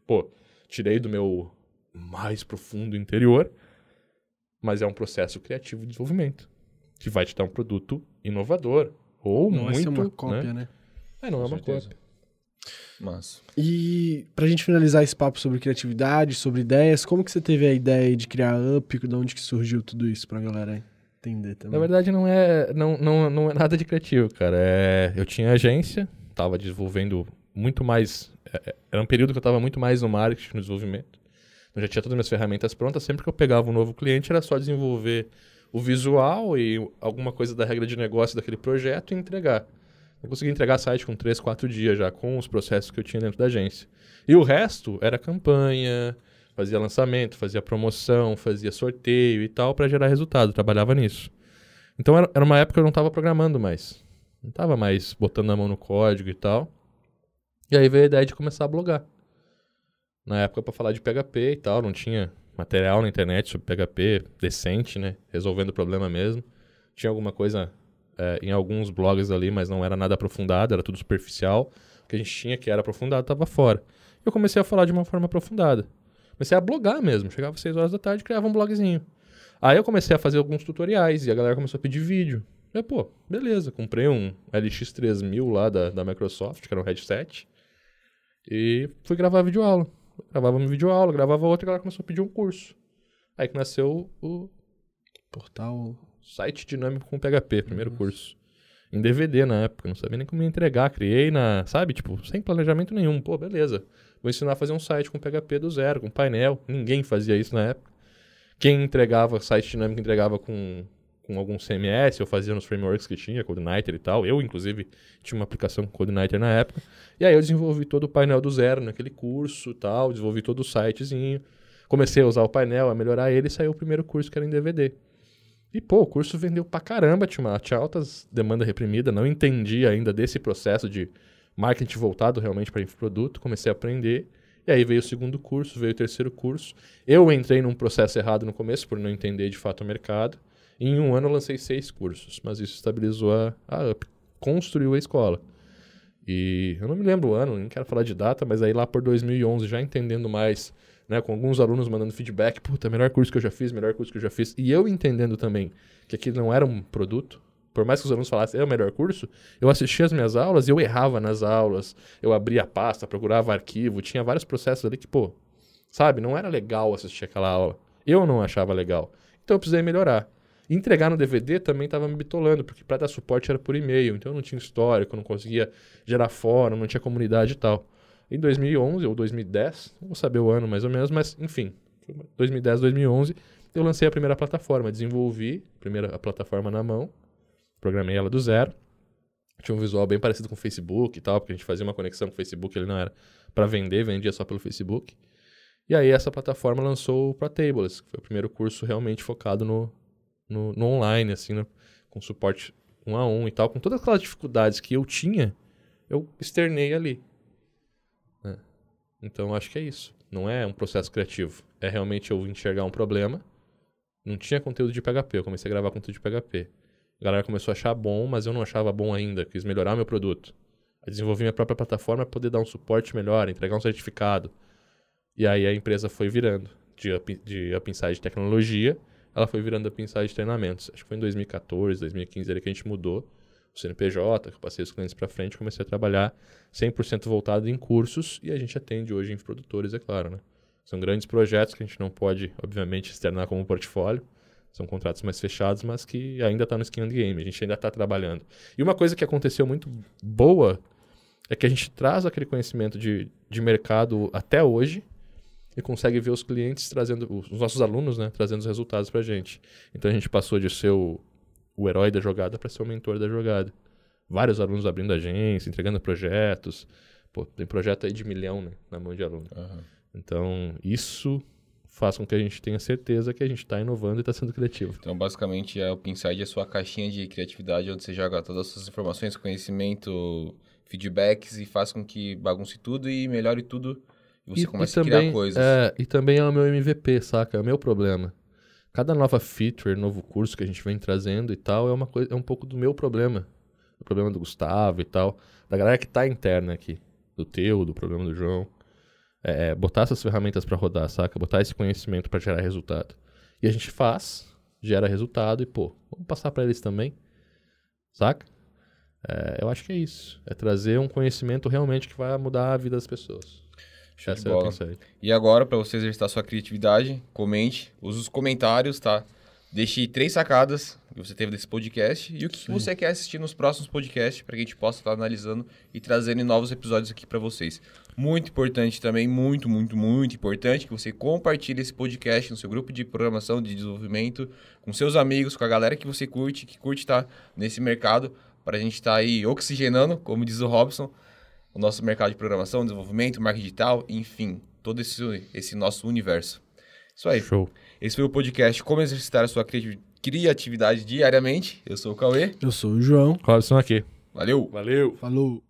pô, tirei do meu mais profundo interior, mas é um processo criativo de desenvolvimento que vai te dar um produto inovador ou não muito, vai ser uma cópia, né? né? É, não Com é uma certeza. cópia. Mas. E pra gente finalizar esse papo sobre criatividade, sobre ideias, como que você teve a ideia de criar Up? De onde que surgiu tudo isso pra galera entender também. Na verdade, não é, não, não, não é nada de criativo, cara. É, eu tinha agência, tava desenvolvendo muito mais. É, é, era um período que eu tava muito mais no marketing, no desenvolvimento. Eu já tinha todas as minhas ferramentas prontas. Sempre que eu pegava um novo cliente, era só desenvolver o visual e alguma coisa da regra de negócio daquele projeto e entregar. Eu consegui entregar site com 3, 4 dias já, com os processos que eu tinha dentro da agência. E o resto era campanha, Fazia lançamento, fazia promoção, fazia sorteio e tal para gerar resultado. Trabalhava nisso. Então era, era uma época que eu não estava programando mais. Não estava mais botando a mão no código e tal. E aí veio a ideia de começar a blogar. Na época para falar de PHP e tal, não tinha material na internet sobre PHP decente, né? Resolvendo o problema mesmo. Tinha alguma coisa é, em alguns blogs ali, mas não era nada aprofundado, era tudo superficial. O que a gente tinha que era aprofundado estava fora. Eu comecei a falar de uma forma aprofundada. Comecei a blogar mesmo. Chegava às 6 horas da tarde criava um blogzinho. Aí eu comecei a fazer alguns tutoriais e a galera começou a pedir vídeo. Eu, pô, beleza. Comprei um LX3000 lá da, da Microsoft, que era um headset. E fui gravar vídeo aula. Gravava uma vídeo aula, gravava outra e a galera começou a pedir um curso. Aí que nasceu o portal site dinâmico com PHP, primeiro Nossa. curso. Em DVD na época, não sabia nem como entregar. Criei na, sabe, tipo, sem planejamento nenhum. Pô, beleza. Vou ensinar a fazer um site com PHP do zero, com painel. Ninguém fazia isso na época. Quem entregava, site dinâmico entregava com, com algum CMS, eu fazia nos frameworks que tinha, CodeNighter e tal. Eu, inclusive, tinha uma aplicação com CodeNighter na época. E aí eu desenvolvi todo o painel do zero naquele curso e tal, desenvolvi todo o sitezinho. Comecei a usar o painel, a melhorar ele e saiu o primeiro curso que era em DVD. E, pô, o curso vendeu pra caramba, tinha, uma, tinha altas demanda reprimida, não entendi ainda desse processo de marketing voltado realmente para infoproduto, comecei a aprender. E aí veio o segundo curso, veio o terceiro curso. Eu entrei num processo errado no começo, por não entender de fato o mercado. E em um ano eu lancei seis cursos, mas isso estabilizou a, a Up, construiu a escola. E eu não me lembro o ano, nem quero falar de data, mas aí lá por 2011, já entendendo mais né, com alguns alunos mandando feedback, puta, melhor curso que eu já fiz, melhor curso que eu já fiz, e eu entendendo também que aquilo não era um produto, por mais que os alunos falassem, é o melhor curso, eu assistia as minhas aulas e eu errava nas aulas, eu abria a pasta, procurava arquivo, tinha vários processos ali que, pô, sabe, não era legal assistir aquela aula. Eu não achava legal. Então eu precisei melhorar. entregar no DVD também estava me bitolando, porque para dar suporte era por e-mail, então eu não tinha histórico, não conseguia gerar fórum, não tinha comunidade e tal. Em 2011 ou 2010, não vou saber o ano mais ou menos, mas enfim, 2010, 2011, eu lancei a primeira plataforma, desenvolvi a primeira plataforma na mão, programei ela do zero. Tinha um visual bem parecido com o Facebook e tal, porque a gente fazia uma conexão com o Facebook, ele não era para vender, vendia só pelo Facebook. E aí essa plataforma lançou o Tables, que foi o primeiro curso realmente focado no, no, no online, assim, né? com suporte um a um e tal, com todas aquelas dificuldades que eu tinha, eu externei ali. Então acho que é isso. Não é um processo criativo. É realmente eu enxergar um problema. Não tinha conteúdo de PHP, eu comecei a gravar conteúdo de PHP. A galera começou a achar bom, mas eu não achava bom ainda. Quis melhorar meu produto. Eu desenvolvi minha própria plataforma para poder dar um suporte melhor, entregar um certificado. E aí a empresa foi virando de Up, de up Inside Tecnologia, ela foi virando Up Inside Treinamentos. Acho que foi em 2014, 2015 ali que a gente mudou CNPJ, que eu passei os clientes para frente, comecei a trabalhar 100% voltado em cursos e a gente atende hoje em produtores, é claro, né? São grandes projetos que a gente não pode, obviamente, externar como portfólio. São contratos mais fechados, mas que ainda está no skin and game. A gente ainda está trabalhando. E uma coisa que aconteceu muito boa é que a gente traz aquele conhecimento de, de mercado até hoje e consegue ver os clientes trazendo, os nossos alunos, né, trazendo os resultados para a gente. Então a gente passou de ser o, o herói da jogada para ser o mentor da jogada. Vários alunos abrindo agência, entregando projetos. Pô, tem projeto aí de milhão né, na mão de aluno. Uhum. Então, isso faz com que a gente tenha certeza que a gente está inovando e está sendo criativo. Então, basicamente, é o Pinside é a sua caixinha de criatividade, onde você joga todas as suas informações, conhecimento, feedbacks e faz com que bagunce tudo e melhore tudo e você e, comece e também, a criar coisas. É, e também é o meu MVP, saca? É o meu problema cada nova feature, novo curso que a gente vem trazendo e tal, é uma coisa, é um pouco do meu problema. O problema do Gustavo e tal, da galera que tá interna aqui, do teu, do problema do João. É, é botar essas ferramentas para rodar, saca? Botar esse conhecimento para gerar resultado. E a gente faz, gera resultado e, pô, vamos passar para eles também, saca? É, eu acho que é isso. É trazer um conhecimento realmente que vai mudar a vida das pessoas. De bola. E agora, para você exercitar sua criatividade, comente, use os comentários, tá? Deixe três sacadas que você teve desse podcast e o que, você quer assistir nos próximos podcasts para que a gente possa estar analisando e trazendo novos episódios aqui para vocês. Muito importante também, muito, muito, muito importante que você compartilhe esse podcast no seu grupo de programação, de desenvolvimento, com seus amigos, com a galera que você curte, que curte estar tá nesse mercado, para a gente estar tá aí oxigenando, como diz o Robson, o nosso mercado de programação, desenvolvimento, marketing digital, enfim, todo esse, esse nosso universo. Isso aí. Show. Esse foi o podcast Como Exercitar a Sua Criatividade Diariamente. Eu sou o Cauê. Eu sou o João. Robson aqui. Valeu. Valeu. Falou.